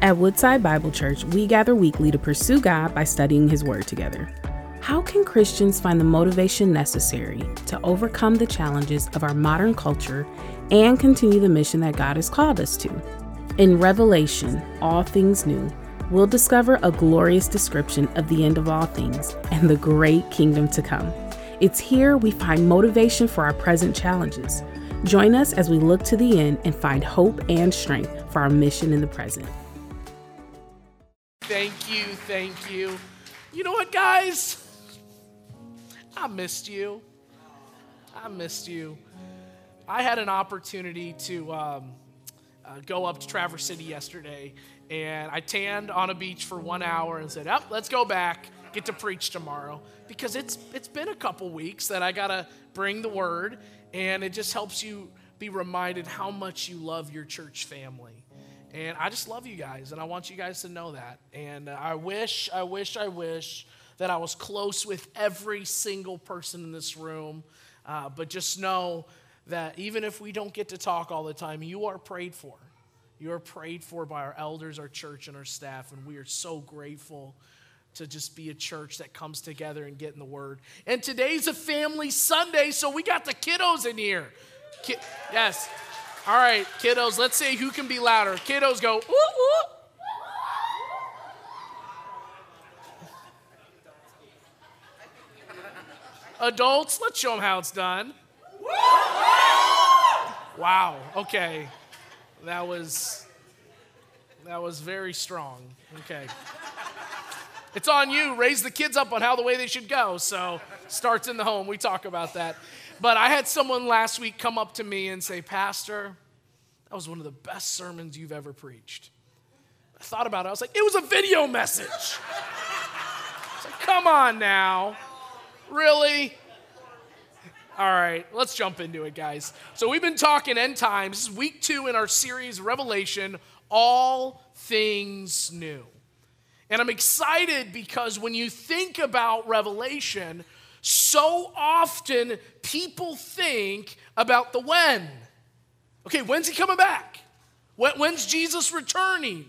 At Woodside Bible Church, we gather weekly to pursue God by studying His Word together. How can Christians find the motivation necessary to overcome the challenges of our modern culture and continue the mission that God has called us to? In Revelation, All Things New, we'll discover a glorious description of the end of all things and the great kingdom to come. It's here we find motivation for our present challenges. Join us as we look to the end and find hope and strength for our mission in the present. Thank you, thank you. You know what, guys? I missed you. I missed you. I had an opportunity to um, uh, go up to Traverse City yesterday, and I tanned on a beach for one hour and said, "Up, oh, let's go back, get to preach tomorrow." Because it's it's been a couple weeks that I gotta bring the word, and it just helps you be reminded how much you love your church family. And I just love you guys, and I want you guys to know that. And I wish, I wish, I wish that I was close with every single person in this room. Uh, but just know that even if we don't get to talk all the time, you are prayed for. You are prayed for by our elders, our church, and our staff, and we are so grateful to just be a church that comes together and get in the Word. And today's a family Sunday, so we got the kiddos in here. Ki- yes. All right, kiddos, let's see who can be louder. Kiddos go, ooh, ooh. Adults, let's show them how it's done. Wow, okay. That was that was very strong. Okay. It's on you. Raise the kids up on how the way they should go. So, starts in the home. We talk about that. But I had someone last week come up to me and say, Pastor, that was one of the best sermons you've ever preached. I thought about it. I was like, it was a video message. Like, come on now. Really? All right, let's jump into it, guys. So, we've been talking end times. This is week two in our series, Revelation, All Things New. And I'm excited because when you think about Revelation, so often people think about the when. Okay, when's he coming back? when's Jesus returning?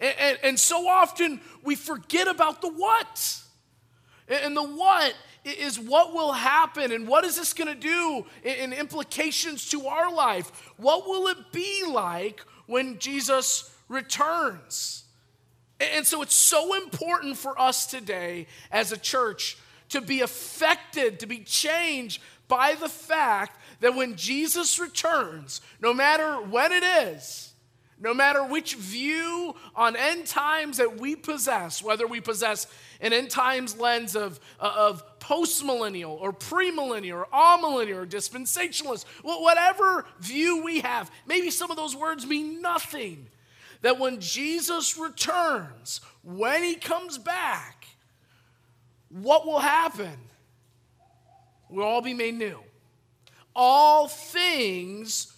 And, and, and, so often we forget about the what. And the what is what will happen and what is this going to do in implications to our life? What will it be like when Jesus returns? And so it's so important for us today as a church to be affected, to be changed by the fact that when Jesus returns, no matter when it is, no matter which view on end times that we possess, whether we possess an end times lens of, uh, of postmillennial or premillennial or amillennial or dispensationalist, whatever view we have, maybe some of those words mean nothing. That when Jesus returns, when he comes back, what will happen? We'll all be made new. All things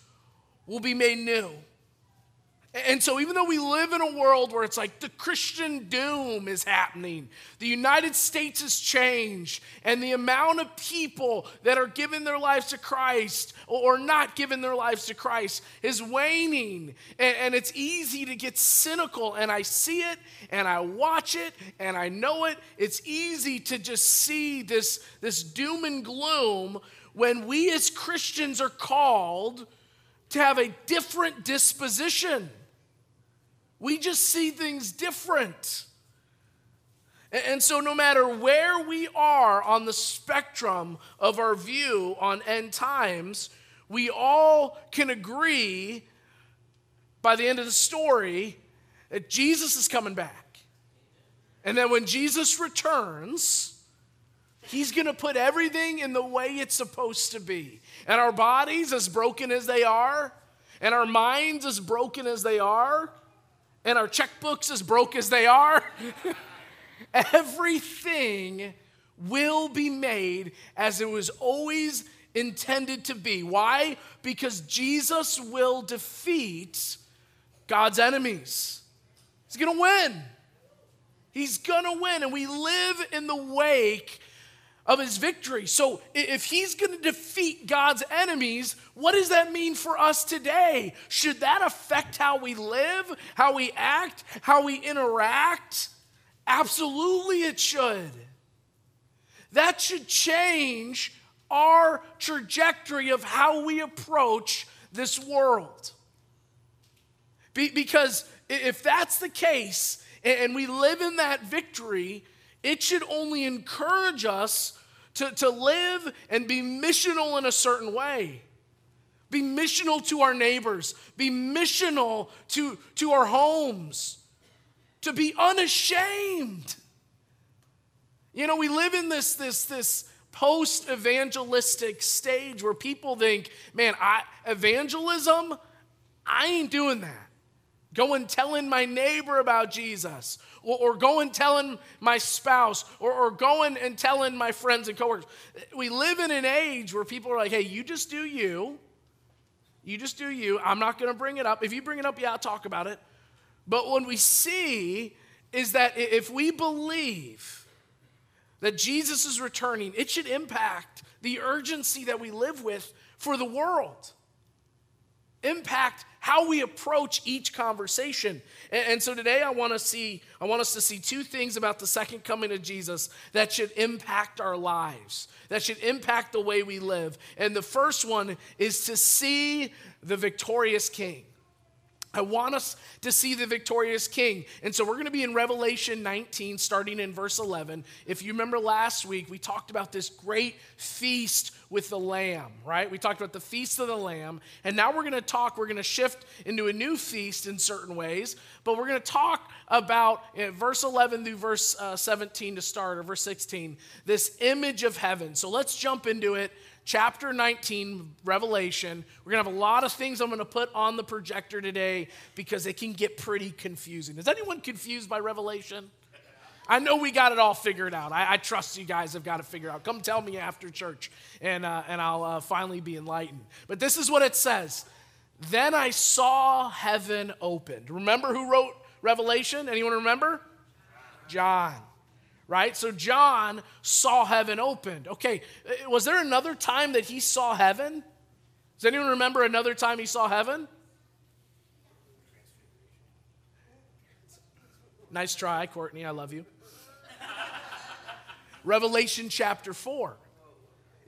will be made new. And so, even though we live in a world where it's like the Christian doom is happening, the United States has changed, and the amount of people that are giving their lives to Christ or not giving their lives to Christ is waning. And, it's easy to get cynical, and I see it, and I watch it, and I know it. It's easy to just see this, this doom and gloom when we as Christians are called to have a different disposition. We just see things different. And so, no matter where we are on the spectrum of our view on end times, we all can agree by the end of the story that Jesus is coming back. And that when Jesus returns, he's going to put everything in the way it's supposed to be. And our bodies, as broken as they are, and our minds, as broken as they are, and our checkbooks, as broke as they are, everything will be made as it was always intended to be. Why? Because Jesus will defeat God's enemies. He's gonna win. He's gonna win. And we live in the wake of his victory. So if he's going to defeat God's enemies, what does that mean for us today? Should that affect how we live, how we act, how we interact? Absolutely, it should. That should change our trajectory of how we approach this world. Be- because if that's the case and we live in that victory, it should only encourage us to, to live and be missional in a certain way. Be missional to our neighbors, be missional to, to our homes, to be unashamed. You know, we live in this, this, this post evangelistic stage where people think, man, I, evangelism, I ain't doing that. Going telling my neighbor about Jesus, or, or going telling my spouse, or, or going and telling my friends and coworkers. We live in an age where people are like, hey, you just do you. You just do you. I'm not going to bring it up. If you bring it up, yeah, I'll talk about it. But what we see is that if we believe that Jesus is returning, it should impact the urgency that we live with for the world impact how we approach each conversation. And, and, so today I want to see I want us to see two things about the second coming of Jesus that should impact our lives. That should impact the way we live. And the first one is to see the victorious king. I want us to see the victorious king. And so we're going to be in Revelation 19, starting in verse 11. If you remember last week, we talked about this great feast with the Lamb, right? We talked about the feast of the Lamb. And now we're going to talk, we're going to shift into a new feast in certain ways. But we're going to talk about uh, verse 11 through verse uh, 17 to start, or verse 16, this image of heaven. So let's jump into it chapter 19, Revelation. We're going to have a lot of things I'm going to put on the projector today because it can get pretty confusing. Is anyone confused by Revelation? I know we got it all figured out. I, I, trust you guys have got it figured out. Come tell me after church, and, uh, and I'll uh, finally be enlightened. But this is what it says Then I saw heaven opened. Remember who wrote Revelation? Anyone remember? John right? So John saw heaven opened. Okay, uh, was there another time that he saw heaven? Does anyone remember another time he saw heaven? Nice try, Courtney. I love you. Revelation chapter 4.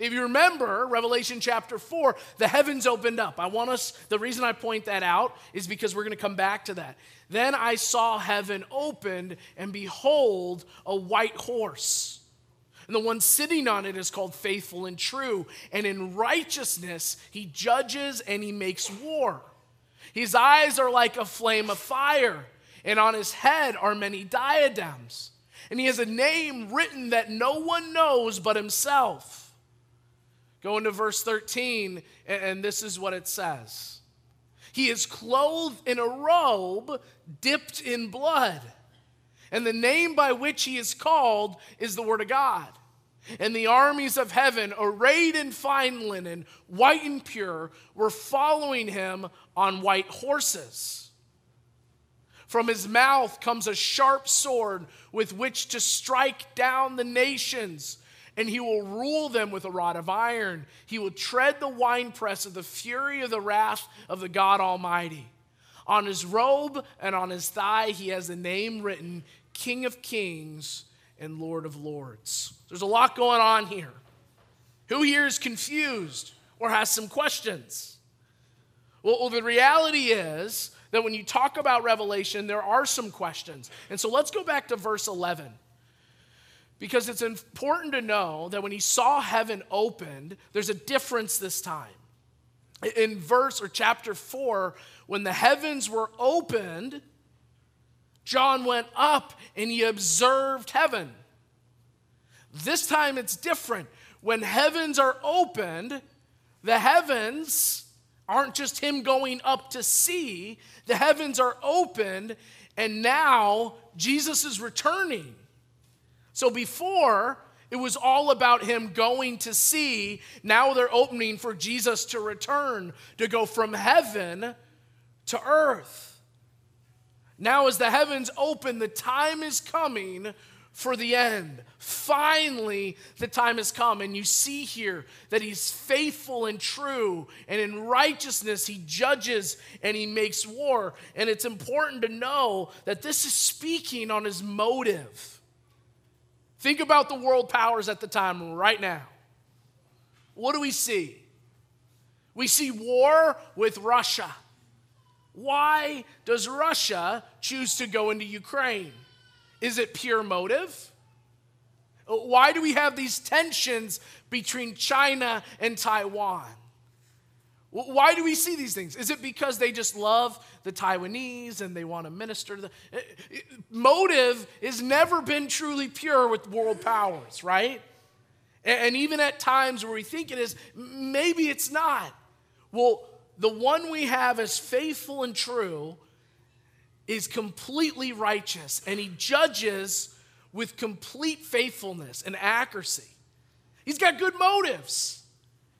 If you remember Revelation chapter 4, the heavens opened up. I want us, the reason I point that out is because we're going to come back to that. Then I saw heaven opened, and behold, a white horse. And the one sitting on it is called faithful and true. And in righteousness, he judges and he makes war. His eyes are like a flame of fire, and on his head are many diadems. And he has a name written that no one knows but himself. Go into verse 13, and this is what it says He is clothed in a robe dipped in blood, and the name by which he is called is the Word of God. And the armies of heaven, arrayed in fine linen, white and pure, were following him on white horses. From his mouth comes a sharp sword with which to strike down the nations and he will rule them with a rod of iron. He will tread the winepress of the fury of the wrath of the God Almighty. On his robe and on his thigh, he has the name written King of Kings and Lord of Lords. There's a lot going on here. Who here is confused or has some questions? Well, well, the reality is that when you talk about Revelation, there are some questions. And so let's go back to verse 11. Because it's important to know that when he saw heaven opened, there's a difference this time. In verse or chapter 4, when the heavens were opened, John went up and he observed heaven. This time it's different. When heavens are opened, the heavens aren't just him going up to see, the heavens are opened, and now Jesus is returning. So before, it was all about him going to see. Now they're opening for Jesus to return, to go from heaven to earth. Now, as the heavens open, the time is coming for the end. Finally, the time has come. And you see here that he's faithful and true, and in righteousness, he judges and he makes war. And it's important to know that this is speaking on his motive. Think about the world powers at the time right now. What do we see? We see war with Russia. Why does Russia choose to go into Ukraine? Is it pure motive? Why do we have these tensions between China and Taiwan? Why do we see these things? Is it because they just love the Taiwanese and they want to minister to the eh, eh, motive has never been truly pure with world powers, right? And even at times where we think it is, maybe it's not. Well, the one we have as faithful and true is completely righteous and he judges with complete faithfulness and accuracy. He's got good motives.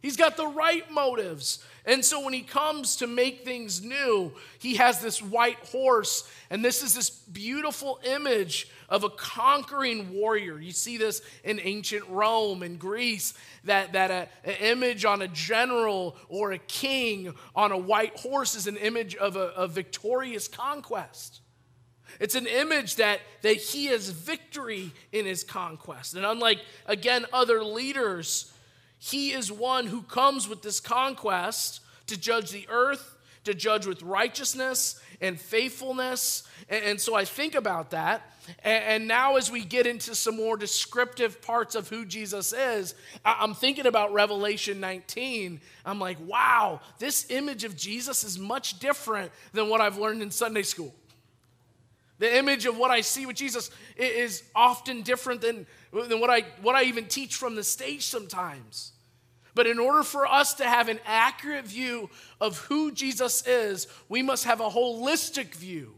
He's got the right motives. And so when he comes to make things new, he has this white horse. And this is this beautiful image of a conquering warrior. You see this in ancient Rome and Greece, that, that an image on a general or a king on a white horse is an image of a, a victorious conquest. It's an image that, that he has victory in his conquest. And unlike, again, other leaders, he is one who comes with this conquest to judge the earth, to judge with righteousness and faithfulness. And, so I think about that. And, now, as we get into some more descriptive parts of who Jesus is, I'm thinking about Revelation 19. I'm like, wow, this image of Jesus is much different than what I've learned in Sunday school. The image of what I see with Jesus is often different than, than what, I, what I even teach from the stage sometimes. But in order for us to have an accurate view of who Jesus is, we must have a holistic view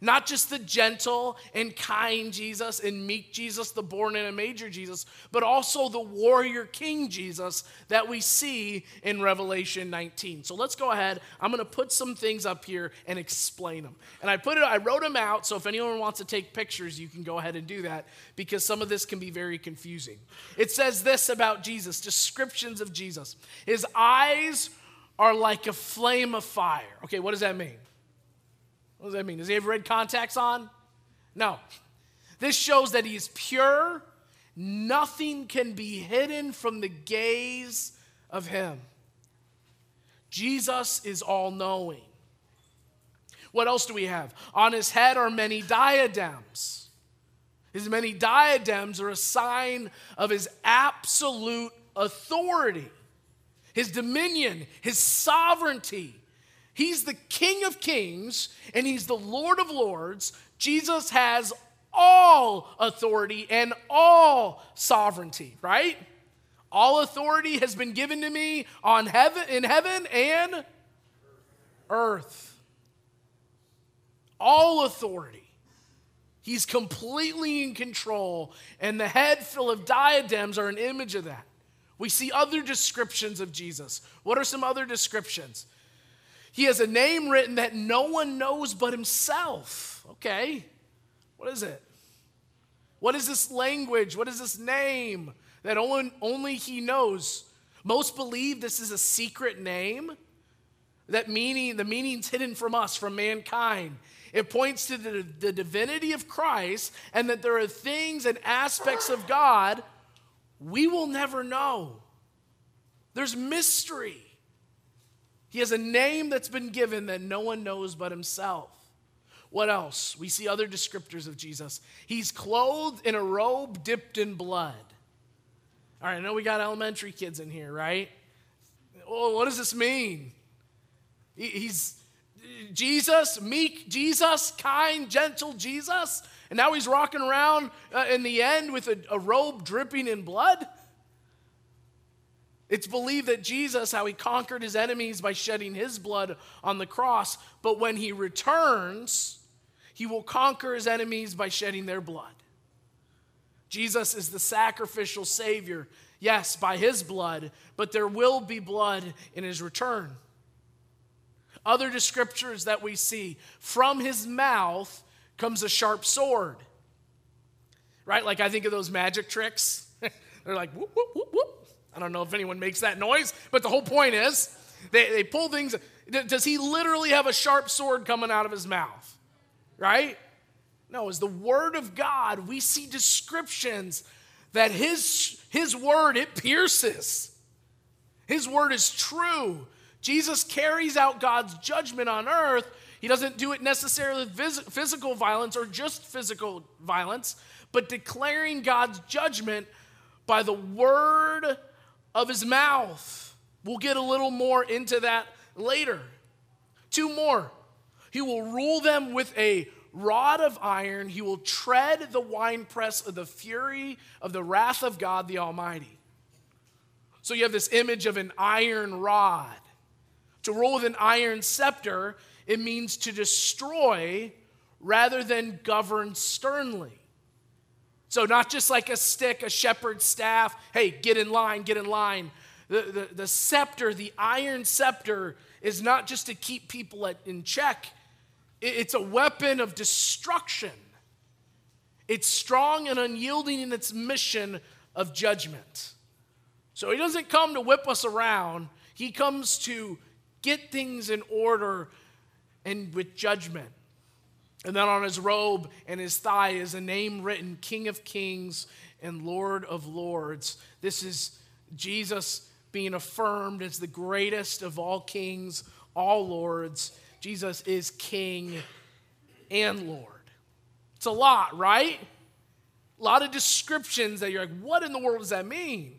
not just the gentle and kind Jesus and meek Jesus, the born in a major Jesus, but also the warrior king Jesus that we see in Revelation 19. So let's go ahead. I'm going to put some things up here and explain them. And I put it I wrote them out so if anyone wants to take pictures, you can go ahead and do that because some of this can be very confusing. It says this about Jesus, descriptions of Jesus. His eyes are like a flame of fire. Okay, what does that mean? What does that mean? Does he have red contacts on? No. This shows that he is pure. Nothing can be hidden from the gaze of him. Jesus is all knowing. What else do we have? On his head are many diadems. His many diadems are a sign of his absolute authority, his dominion, his sovereignty. He's the King of Kings and He's the Lord of Lords. Jesus has all authority and all sovereignty, right? All authority has been given to me on heaven in heaven and earth. All authority. He's completely in control, and the head full of diadems are an image of that. We see other descriptions of Jesus. What are some other descriptions? He has a name written that no one knows but himself. Okay, what is it? What is this language? What is this name that only, only he knows? Most believe this is a secret name. That meaning, the meaning's hidden from us, from mankind. It points to the, the divinity of Christ and that there are things and aspects of God we will never know. There's mystery. He has a name that's been given that no one knows but himself. What else? We see other descriptors of Jesus. He's clothed in a robe dipped in blood. All right, I know we got elementary kids in here, right? Well, what does this mean? He's Jesus, meek Jesus, kind, gentle Jesus, and now he's rocking around uh, in the end with a, a robe dripping in blood? It's believed that Jesus, how he conquered his enemies by shedding his blood on the cross, but when he returns, he will conquer his enemies by shedding their blood. Jesus is the sacrificial Savior, yes, by his blood, but there will be blood in his return. Other descriptors that we see from his mouth comes a sharp sword. right? Like I think of those magic tricks. They're like, whoop, whoop, whoop, whoop. I don't know if anyone makes that noise, but the whole point is they, they pull things. Does he literally have a sharp sword coming out of his mouth? Right? No, as the word of God, we see descriptions that his, his word, it pierces. His word is true. Jesus carries out God's judgment on earth. He doesn't do it necessarily with physical violence or just physical violence, but declaring God's judgment by the word of his mouth. We'll get a little more into that later. Two more. He will rule them with a rod of iron. He will tread the winepress of the fury of the wrath of God the Almighty. So you have this image of an iron rod. To rule with an iron scepter, it means to destroy rather than govern sternly. So, not just like a stick, a shepherd's staff, hey, get in line, get in line. The, the, the scepter, the iron scepter, is not just to keep people at, in check, it's a weapon of destruction. It's strong and unyielding in its mission of judgment. So, he doesn't come to whip us around, he comes to get things in order and with judgment. And then on his robe and his thigh is a name written King of Kings and Lord of Lords. This is Jesus being affirmed as the greatest of all kings, all lords. Jesus is King and Lord. It's a lot, right? A lot of descriptions that you're like, what in the world does that mean?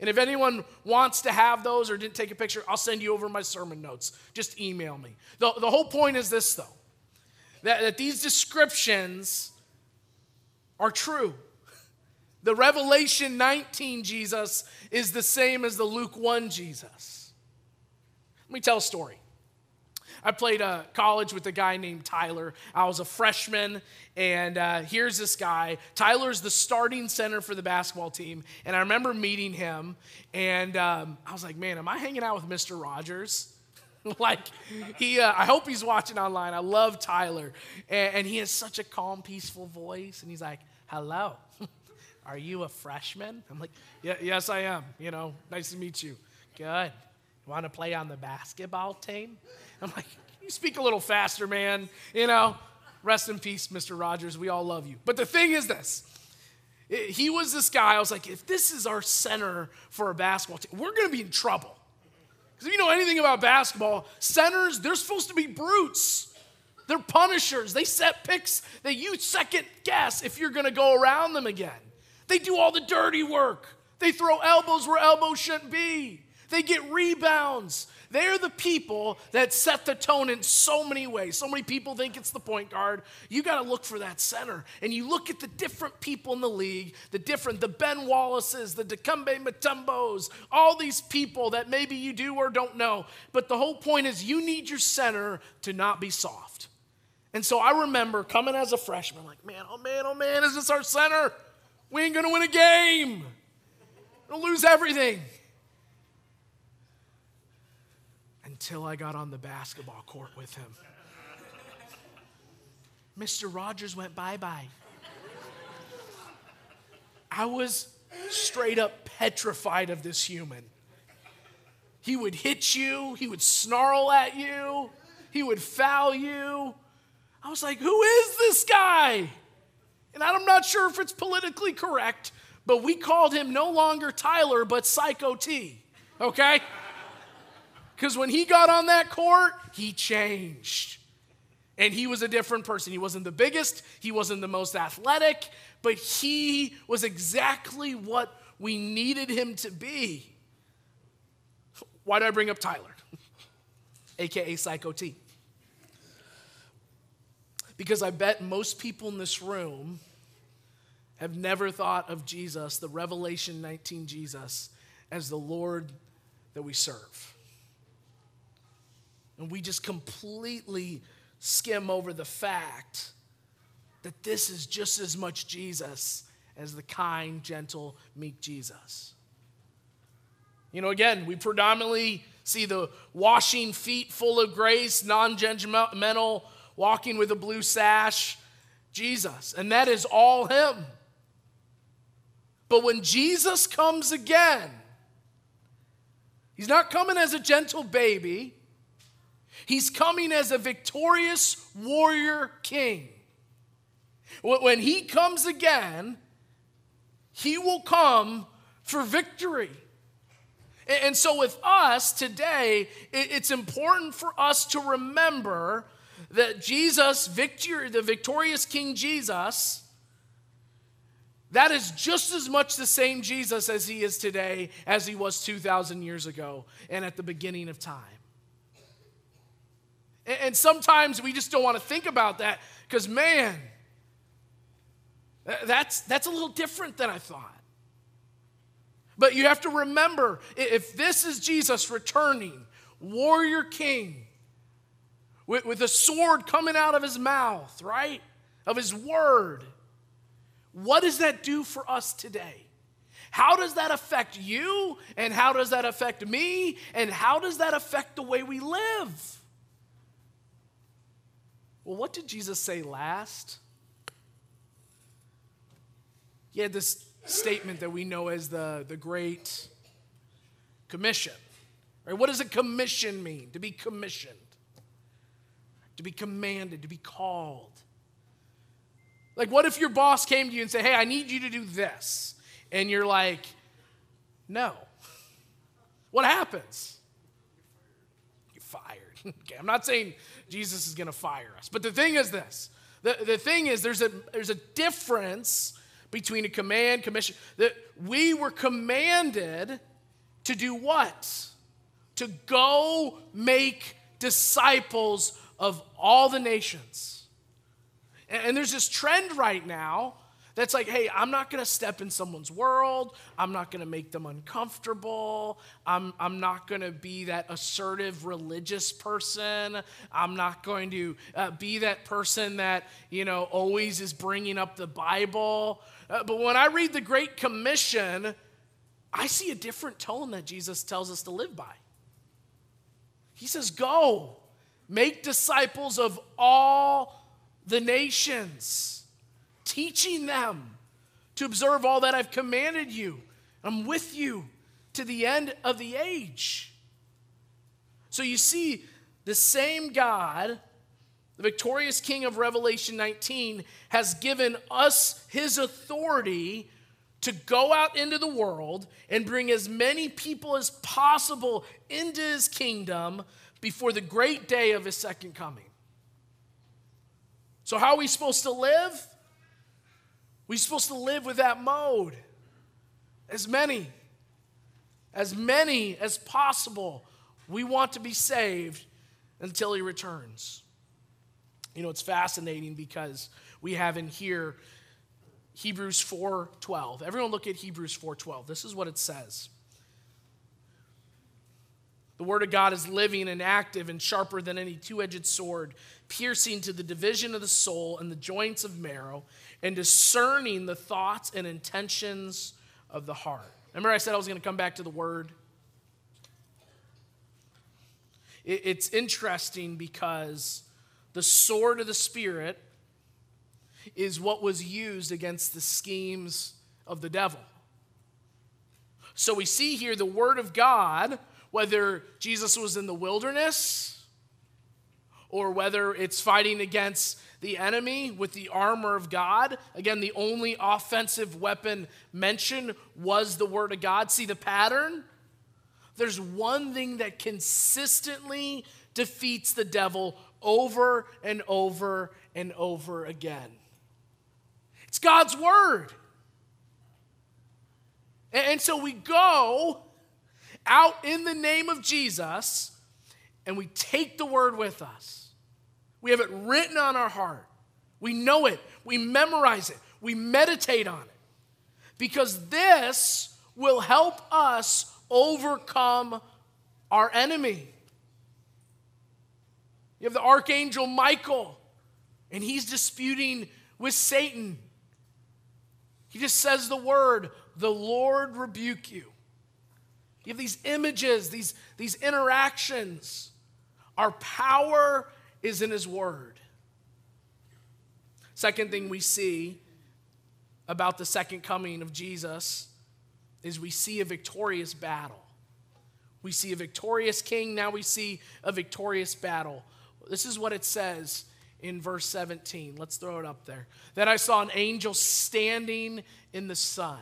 And if anyone wants to have those or didn't take a picture, I'll send you over my sermon notes. Just email me. The, the whole point is this, though that, that these descriptions are true. The Revelation 19 Jesus is the same as the Luke 1 Jesus. Let me tell a story. I played uh, college with a guy named Tyler. I was a freshman, and uh, here's this guy. Tyler's the starting center for the basketball team, and I remember meeting him, and um, I was like, man, am I hanging out with Mr. Rogers? like he uh, i hope he's watching online. I love tyler. And, and, he has such a calm peaceful voice. And he's like hello. Are you a freshman? I'm like yeah, yes i am. You know nice to meet you. Good. Want to play on the basketball team? I'm like you speak a little faster man. You know rest in peace mr rogers. We all love you. But the thing is this. He was this guy. I was like if this is our center for a basketball team we're going to be in trouble because if you know anything about basketball, centers, they're supposed to be brutes. They're punishers. They set picks that you second guess if you're going to go around them again. They do all the dirty work. They throw elbows where elbows shouldn't be. They get rebounds. They're the people that set the tone in so many ways. So many people think it's the point guard. You got to look for that center. And you look at the different people in the league, the different, the Ben Wallaces, the Dikembe Mutombos, all these people that maybe you do or don't know. But the whole point is you need your center to not be soft. And so I remember coming as a freshman, like, man, oh man, oh man, is this our center? We ain't gonna win a game. We'll lose everything. Until I got on the basketball court with him. Mr. Rogers went bye bye. I was straight up petrified of this human. He would hit you, he would snarl at you, he would foul you. I was like, who is this guy? And I'm not sure if it's politically correct, but we called him no longer Tyler, but Psycho T, okay? Because when he got on that court, he changed. And he was a different person. He wasn't the biggest, he wasn't the most athletic, but he was exactly what we needed him to be. Why do I bring up Tyler? AKA Psycho T. Because I bet most people in this room have never thought of Jesus, the Revelation 19 Jesus, as the Lord that we serve. And we just completely skim over the fact that this is just as much Jesus as the kind, gentle, meek Jesus. You know, again, we predominantly see the washing feet full of grace, non judgmental, walking with a blue sash, Jesus. And that is all Him. But when Jesus comes again, he's not coming as a gentle baby, he's coming as a victorious warrior king. When he comes again, he will come for victory. And so, with us today, it's important for us to remember that Jesus, victor, the victorious King Jesus, that is just as much the same Jesus as he is today as he was 2,000 years ago and at the beginning of time. And sometimes we just don't want to think about that because, man, that's, that's a little different than I thought. But you have to remember if this is Jesus returning, warrior king, with, with a sword coming out of his mouth, right? Of his word, what does that do for us today? How does that affect you? And how does that affect me? And how does that affect the way we live? Well, what did Jesus say last? He had this statement that we know as the, the Great Commission. Right? What does a commission mean? To be commissioned, to be commanded, to be called. Like, what if your boss came to you and said, Hey, I need you to do this? And you're like, No. What happens? You're fired. okay, I'm not saying Jesus is going to fire us, but the thing is this the, the thing is, there's a, there's a difference between a command, commission, that we were commanded to do what? To go make disciples of all the nations. And, and there's this trend right now that's like, hey, I'm not gonna step in someone's world. I'm not gonna make them uncomfortable. I'm, I'm not gonna be that assertive religious person. I'm not going to uh, be that person that, you know, always is bringing up the Bible. Uh, but when I read the Great Commission, I see a different tone that Jesus tells us to live by. He says, Go, make disciples of all the nations, teaching them to observe all that I've commanded you. I'm with you to the end of the age. So you see, the same God the victorious King of Revelation 19 has given us his authority to go out into the world and bring as many people as possible into his kingdom before the great day of his second coming. So, how are we supposed to live? We're supposed to live with that mode. As many, as many as possible, we want to be saved until he returns. You know, it's fascinating because we have in here Hebrews 4:12. Everyone look at Hebrews 4:12. This is what it says. The word of God is living and active and sharper than any two-edged sword, piercing to the division of the soul and the joints of marrow, and discerning the thoughts and intentions of the heart. Remember I said I was going to come back to the word? It's interesting because the sword of the Spirit is what was used against the schemes of the devil. So we see here the Word of God, whether Jesus was in the wilderness or whether it's fighting against the enemy with the armor of God. Again, the only offensive weapon mentioned was the Word of God. See the pattern? There's one thing that consistently defeats the devil over and over and over again. It's God's word. And so we go out in the name of Jesus and we take the word with us. We have it written on our heart. We know it. We memorize it. We meditate on it. Because this will help us overcome our enemy. You have the archangel Michael, and he's disputing with Satan. He just says the word, the Lord rebuke you. You have these images, these, these interactions. Our power is in his word. Second thing we see about the second coming of Jesus is we see a victorious battle. We see a victorious king, now we see a victorious battle. This is what it says in verse 17. Let's throw it up there. Then I saw an angel standing in the sun.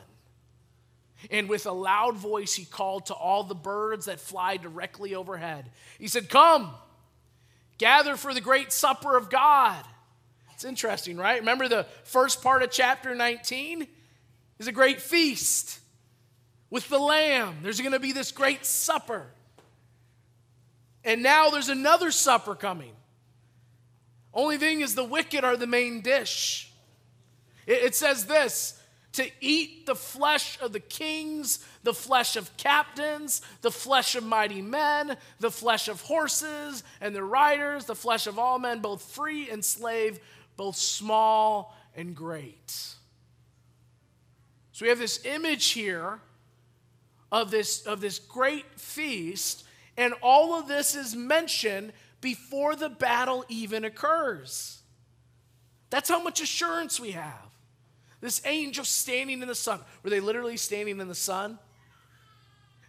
And with a loud voice, he called to all the birds that fly directly overhead. He said, Come, gather for the great supper of God. It's interesting, right? Remember the first part of chapter 19 is a great feast with the lamb. There's going to be this great supper. And now there's another supper coming. Only thing is, the wicked are the main dish. It, says this to eat the flesh of the kings, the flesh of captains, the flesh of mighty men, the flesh of horses and their riders, the flesh of all men, both free and slave, both small and great. So we have this image here of this, of this great feast, and all of this is mentioned before the battle even occurs. That's how much assurance we have. This angel standing in the sun. Were they literally standing in the sun?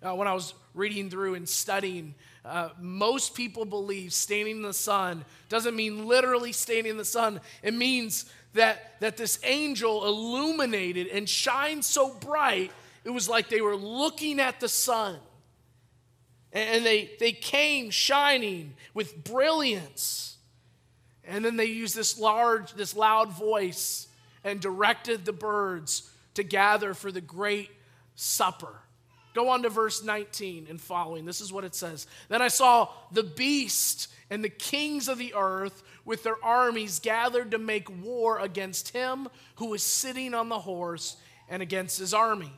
Uh, when I was reading through and studying, uh, most people believe standing in the sun doesn't mean literally standing in the sun. It means that, that this angel illuminated and shined so bright it was like they were looking at the sun. And they, they came shining with brilliance. And then they used this large, this loud voice and directed the birds to gather for the great supper. Go on to verse 19 and following. This is what it says. Then I saw the beast and the kings of the earth with their armies gathered to make war against him who was sitting on the horse and against his army.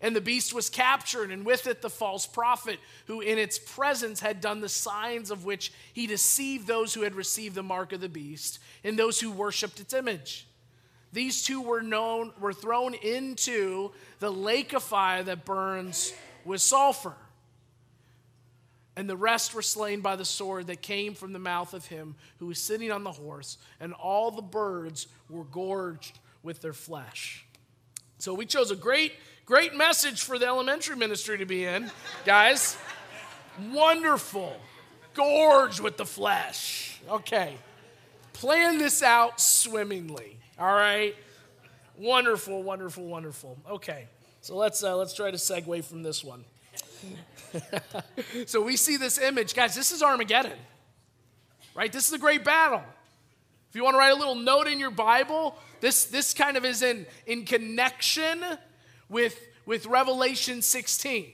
And the beast was captured, and with it the false prophet, who in its presence had done the signs of which he deceived those who had received the mark of the beast and those who worshipped its image. These two were known were thrown into the lake of fire that burns with sulfur. And the rest were slain by the sword that came from the mouth of him who was sitting on the horse, and all the birds were gorged with their flesh. So we chose a great Great message for the elementary ministry to be in, guys. Wonderful. Gorge with the flesh. Okay. Plan this out swimmingly. All right. Wonderful, wonderful, wonderful. Okay. So let's uh, let's try to segue from this one. so we see this image, guys. This is Armageddon, right? This is a great battle. If you want to write a little note in your Bible, this this kind of is in in connection with, with Revelation 16.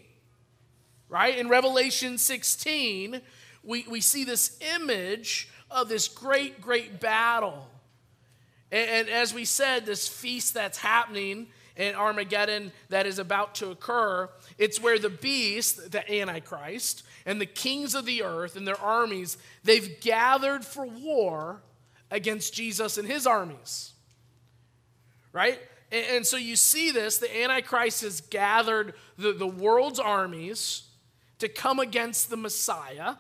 Right? In Revelation 16, we, we see this image of this great, great battle. And, and as we said, this feast that's happening in Armageddon that is about to occur, it's where the beast, the Antichrist, and the kings of the earth and their armies, they've gathered for war against Jesus and his armies. Right? And, so you see this the Antichrist has gathered the, the world's armies to come against the Messiah.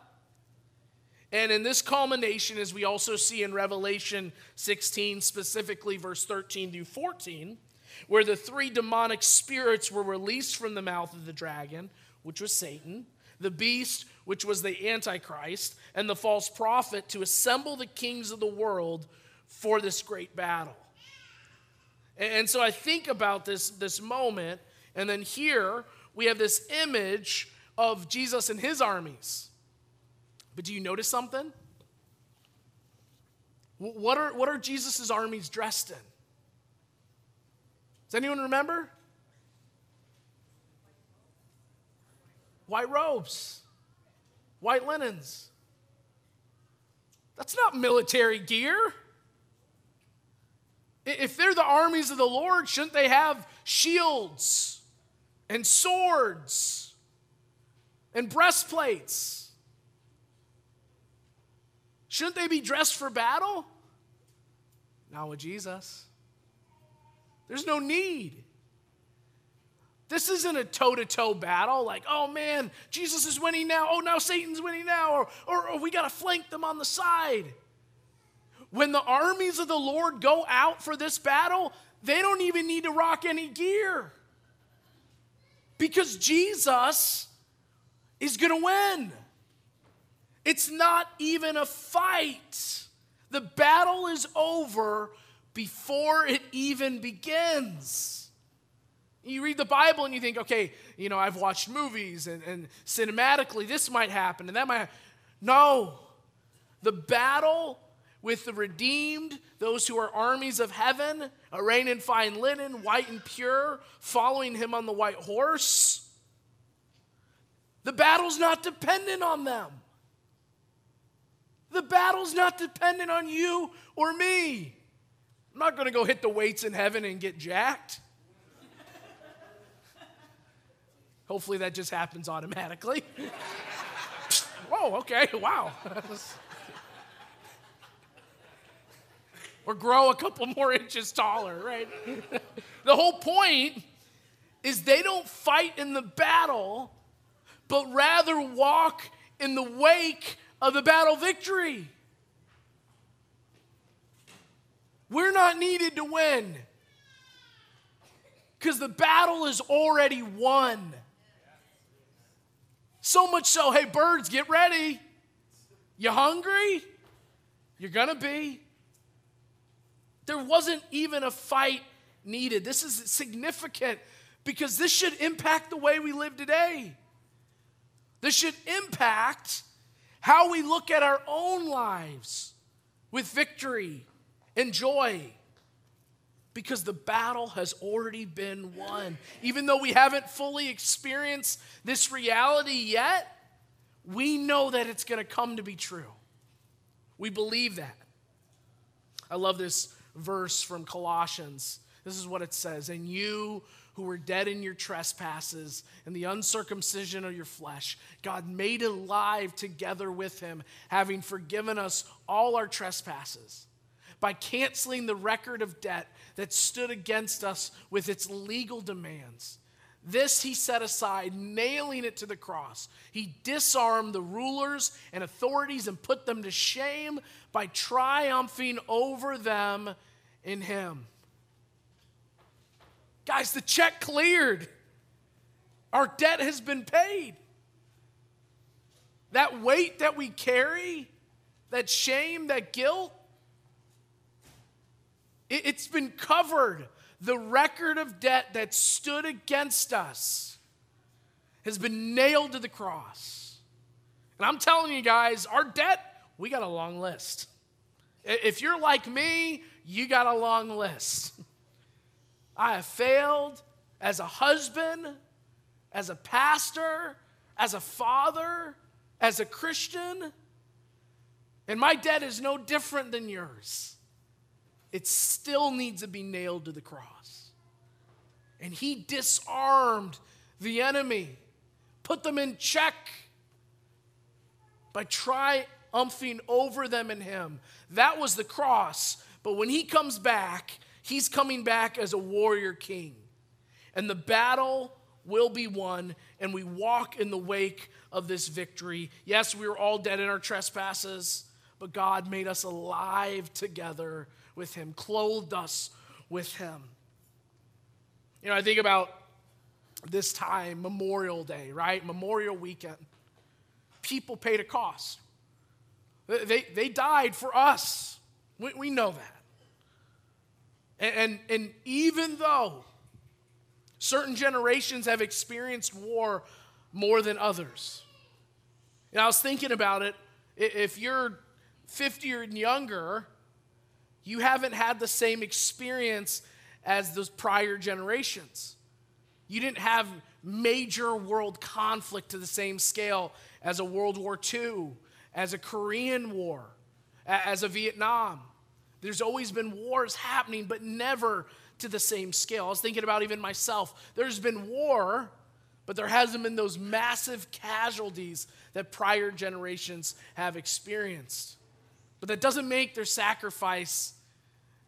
And in this culmination, as we also see in Revelation 16, specifically verse 13 through 14, where the three demonic spirits were released from the mouth of the dragon, which was Satan, the beast, which was the Antichrist, and the false prophet, to assemble the kings of the world for this great battle. And so I think about this, this moment, and then here we have this image of Jesus and his armies. But do you notice something? What are, what are Jesus' armies dressed in? Does anyone remember? White robes, white linens. That's not military gear. If they're the armies of the Lord, shouldn't they have shields and swords and breastplates? Shouldn't they be dressed for battle? Not with Jesus. There's no need. This isn't a toe to toe battle like, oh man, Jesus is winning now. Oh, now Satan's winning now. Or, or, or we got to flank them on the side when the armies of the Lord go out for this battle, they don't even need to rock any gear because Jesus is going to win. It's not even a fight. The battle is over before it even begins. You read the Bible and you think, okay, you know, I've watched movies and, and cinematically this might happen and that might happen. No. The battle with the redeemed, those who are armies of heaven, arrayed in fine linen, white and pure, following him on the white horse. The battle's not dependent on them. The battle's not dependent on you or me. I'm not going to go hit the weights in heaven and get jacked. Hopefully that just happens automatically. Whoa, oh, okay, wow. or grow a couple more inches taller, right? the whole point is they don't fight in the battle, but rather walk in the wake of the battle victory. We're not needed to win because the battle is already won. So much so, hey, birds, get ready. You hungry? You're gonna be. There wasn't even a fight needed. This is significant because this should impact the way we live today. This should impact how we look at our own lives with victory and joy because the battle has already been won. Even though we haven't fully experienced this reality yet, we know that it's going to come to be true. We believe that. I love this verse from Colossians. This is what it says And you who were dead in your trespasses and the uncircumcision of your flesh, God made alive together with him, having forgiven us all our trespasses by canceling the record of debt that stood against us with its legal demands. This he set aside, nailing it to the cross. He disarmed the rulers and authorities and put them to shame by triumphing over them in him. Guys, the check cleared. Our debt has been paid. That weight that we carry, that shame, that guilt, it, has been covered. The record of debt that stood against us has been nailed to the cross. And I'm telling you guys, our debt, we got a long list. If you're like me, you got a long list. I have failed as a husband, as a pastor, as a father, as a Christian. And my debt is no different than yours. It still needs to be nailed to the cross. And he disarmed the enemy, put them in check by triumphing over them in him. That was the cross. But when he comes back, he's coming back as a warrior king. And the battle will be won, and we walk in the wake of this victory. Yes, we were all dead in our trespasses, but God made us alive together with him, clothed us with him. You know, I think about this time, Memorial Day, right? Memorial weekend. People paid a cost. They, they died for us. We, we know that. And, and, and even though certain generations have experienced war more than others, and I was thinking about it, if you're 50 or younger, you haven't had the same experience as those prior generations. You didn't have major world conflict to the same scale as a World War II, as a Korean War, as a Vietnam. There's always been wars happening, but never to the same scale. I was thinking about even myself. There's been war, but there hasn't been those massive casualties that prior generations have experienced. But that doesn't make their sacrifice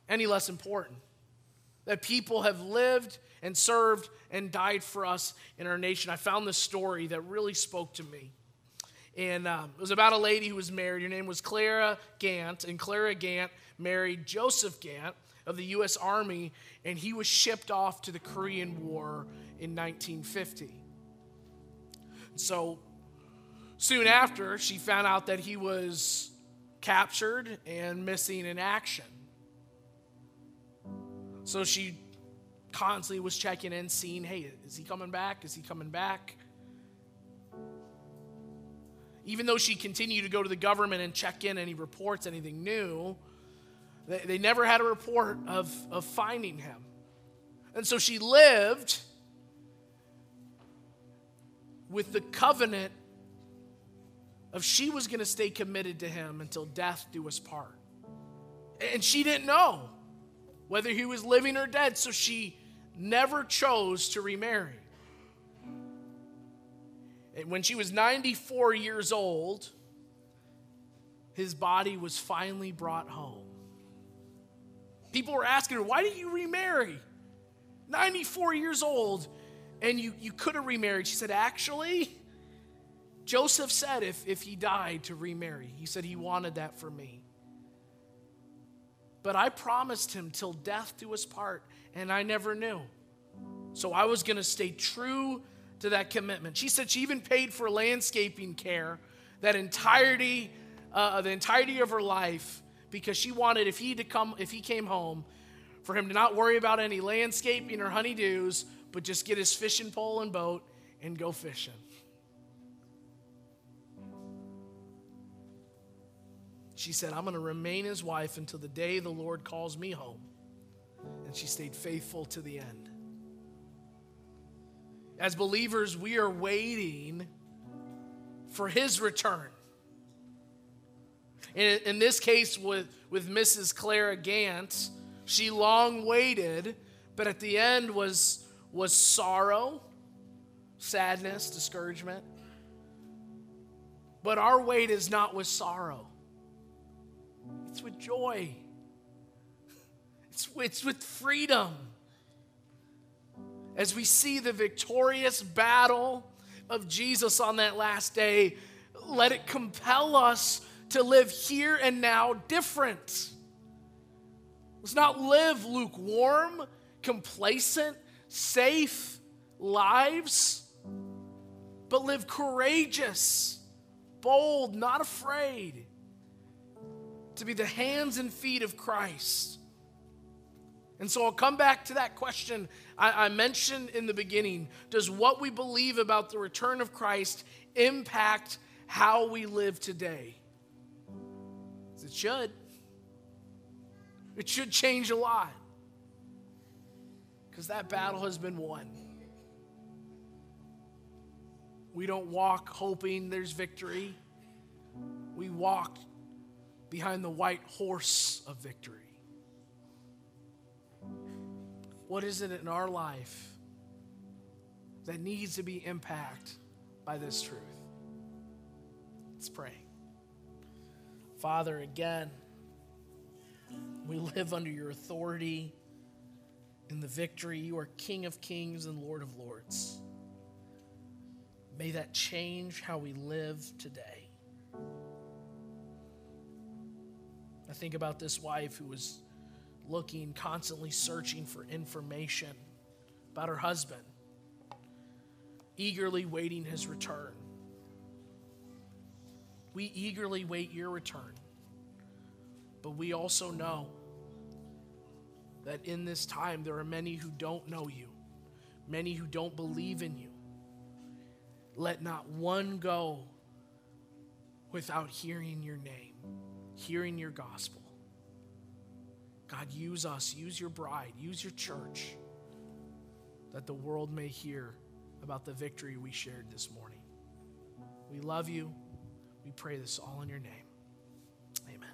any less important. That people have lived and served and died for us in our nation. I found this story that really spoke to me. And um, it was about a lady who was married. Her name was Clara Gantt. And Clara Gantt married Joseph Gantt of the U.S. Army. And he was shipped off to the Korean War in 1950. So soon after, she found out that he was captured and missing in action. So she constantly was checking in, seeing, hey, is he coming back? Is he coming back? Even though she continued to go to the government and check in any reports, anything new, they, they never had a report of, of finding him. And so she lived with the covenant of she was going to stay committed to him until death do us part. And she didn't know whether he was living or dead, so she never chose to remarry. And when she was 94 years old, his body was finally brought home. People were asking her, Why did you remarry? 94 years old, and you, you could have remarried. She said, Actually, Joseph said if, if he died to remarry, he said he wanted that for me. But I promised him till death do us part, and I never knew. So I was going to stay true to that commitment. She said she even paid for landscaping care that entirety, uh, the entirety of her life, because she wanted if he to come, if he came home, for him to not worry about any landscaping or honeydews, but just get his fishing pole and boat and go fishing. She said, I'm going to remain his wife until the day the Lord calls me home. And she stayed faithful to the end. As believers, we are waiting for his return. In, in this case, with, with Mrs. Clara Gantt, she long waited, but at the end was, was sorrow, sadness, discouragement. But our wait is not with sorrow, it's with joy, it's, it's with freedom as we see the victorious battle of Jesus on that last day, let it compel us to live here and now different. Let's not live lukewarm, complacent, safe lives, but live courageous, bold, not afraid to be the hands and feet of Christ and so I'll come back to that question I, I, mentioned in the beginning. Does what we believe about the return of Christ impact how we live today? It should. It should change a lot. Because that battle has been won. We don't walk hoping there's victory. We walk behind the white horse of victory. What is it in our life that needs to be impacted by this truth? Let's pray. Father, again, we live under your authority in the victory. You are King of kings and Lord of lords. May that change how we live today. I think about this wife who was looking, constantly searching for information about her husband, eagerly waiting his return. We eagerly wait your return, but we also know that in this time there are many who don't know you, many who don't believe in you. Let not one go without hearing your name, hearing your gospel. God, use us, use your bride, use your church, that the world may hear about the victory we shared this morning. We love you. We pray this all in your name. Amen.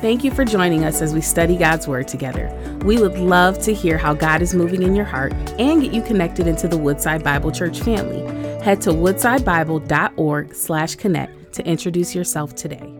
Thank you for joining us as we study God's Word together. We would love to hear how God is moving in your heart and get you connected into the Woodside Bible Church family. Head to woodsidebible.org slash connect to introduce yourself today.